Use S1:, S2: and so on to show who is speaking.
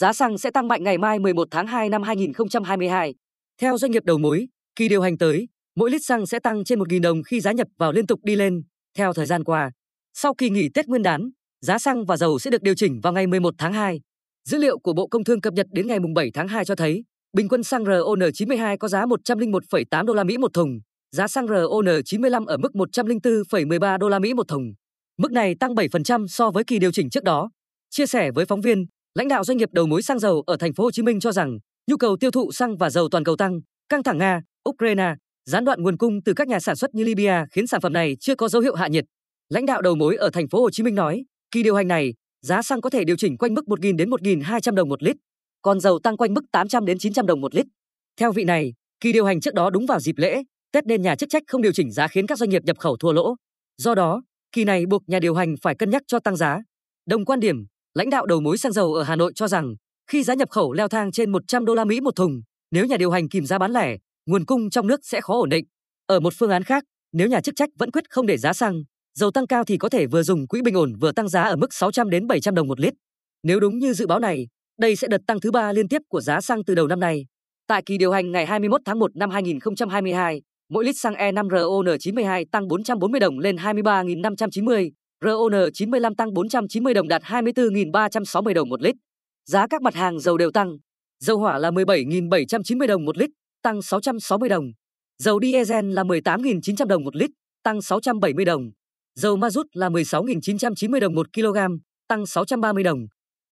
S1: giá xăng sẽ tăng mạnh ngày mai 11 tháng 2 năm 2022. Theo doanh nghiệp đầu mối, kỳ điều hành tới, mỗi lít xăng sẽ tăng trên 1.000 đồng khi giá nhập vào liên tục đi lên. Theo thời gian qua, sau kỳ nghỉ Tết Nguyên đán, giá xăng và dầu sẽ được điều chỉnh vào ngày 11 tháng 2. Dữ liệu của Bộ Công Thương cập nhật đến ngày 7 tháng 2 cho thấy, bình quân xăng RON92 có giá 101,8 đô la Mỹ một thùng, giá xăng RON95 ở mức 104,13 đô la Mỹ một thùng. Mức này tăng 7% so với kỳ điều chỉnh trước đó. Chia sẻ với phóng viên, lãnh đạo doanh nghiệp đầu mối xăng dầu ở thành phố Hồ Chí Minh cho rằng, nhu cầu tiêu thụ xăng và dầu toàn cầu tăng, căng thẳng Nga, Ukraine, gián đoạn nguồn cung từ các nhà sản xuất như Libya khiến sản phẩm này chưa có dấu hiệu hạ nhiệt. Lãnh đạo đầu mối ở thành phố Hồ Chí Minh nói, kỳ điều hành này, giá xăng có thể điều chỉnh quanh mức 1.000 đến 1.200 đồng một lít, còn dầu tăng quanh mức 800 đến 900 đồng một lít. Theo vị này, kỳ điều hành trước đó đúng vào dịp lễ, Tết nên nhà chức trách không điều chỉnh giá khiến các doanh nghiệp nhập khẩu thua lỗ. Do đó, kỳ này buộc nhà điều hành phải cân nhắc cho tăng giá. Đồng quan điểm, lãnh đạo đầu mối xăng dầu ở Hà Nội cho rằng, khi giá nhập khẩu leo thang trên 100 đô la Mỹ một thùng, nếu nhà điều hành kìm giá bán lẻ, nguồn cung trong nước sẽ khó ổn định. Ở một phương án khác, nếu nhà chức trách vẫn quyết không để giá xăng, dầu tăng cao thì có thể vừa dùng quỹ bình ổn vừa tăng giá ở mức 600 đến 700 đồng một lít. Nếu đúng như dự báo này, đây sẽ đợt tăng thứ ba liên tiếp của giá xăng từ đầu năm nay. Tại kỳ điều hành ngày 21 tháng 1 năm 2022, mỗi lít xăng E5 RON92 tăng 440 đồng lên 23.590, RON95 tăng 490 đồng đạt 24.360 đồng một lít. Giá các mặt hàng dầu đều tăng. Dầu hỏa là 17.790 đồng một lít, tăng 660 đồng. Dầu diesel là 18.900 đồng một lít, tăng 670 đồng. Dầu ma rút là 16.990 đồng một kg, tăng 630 đồng.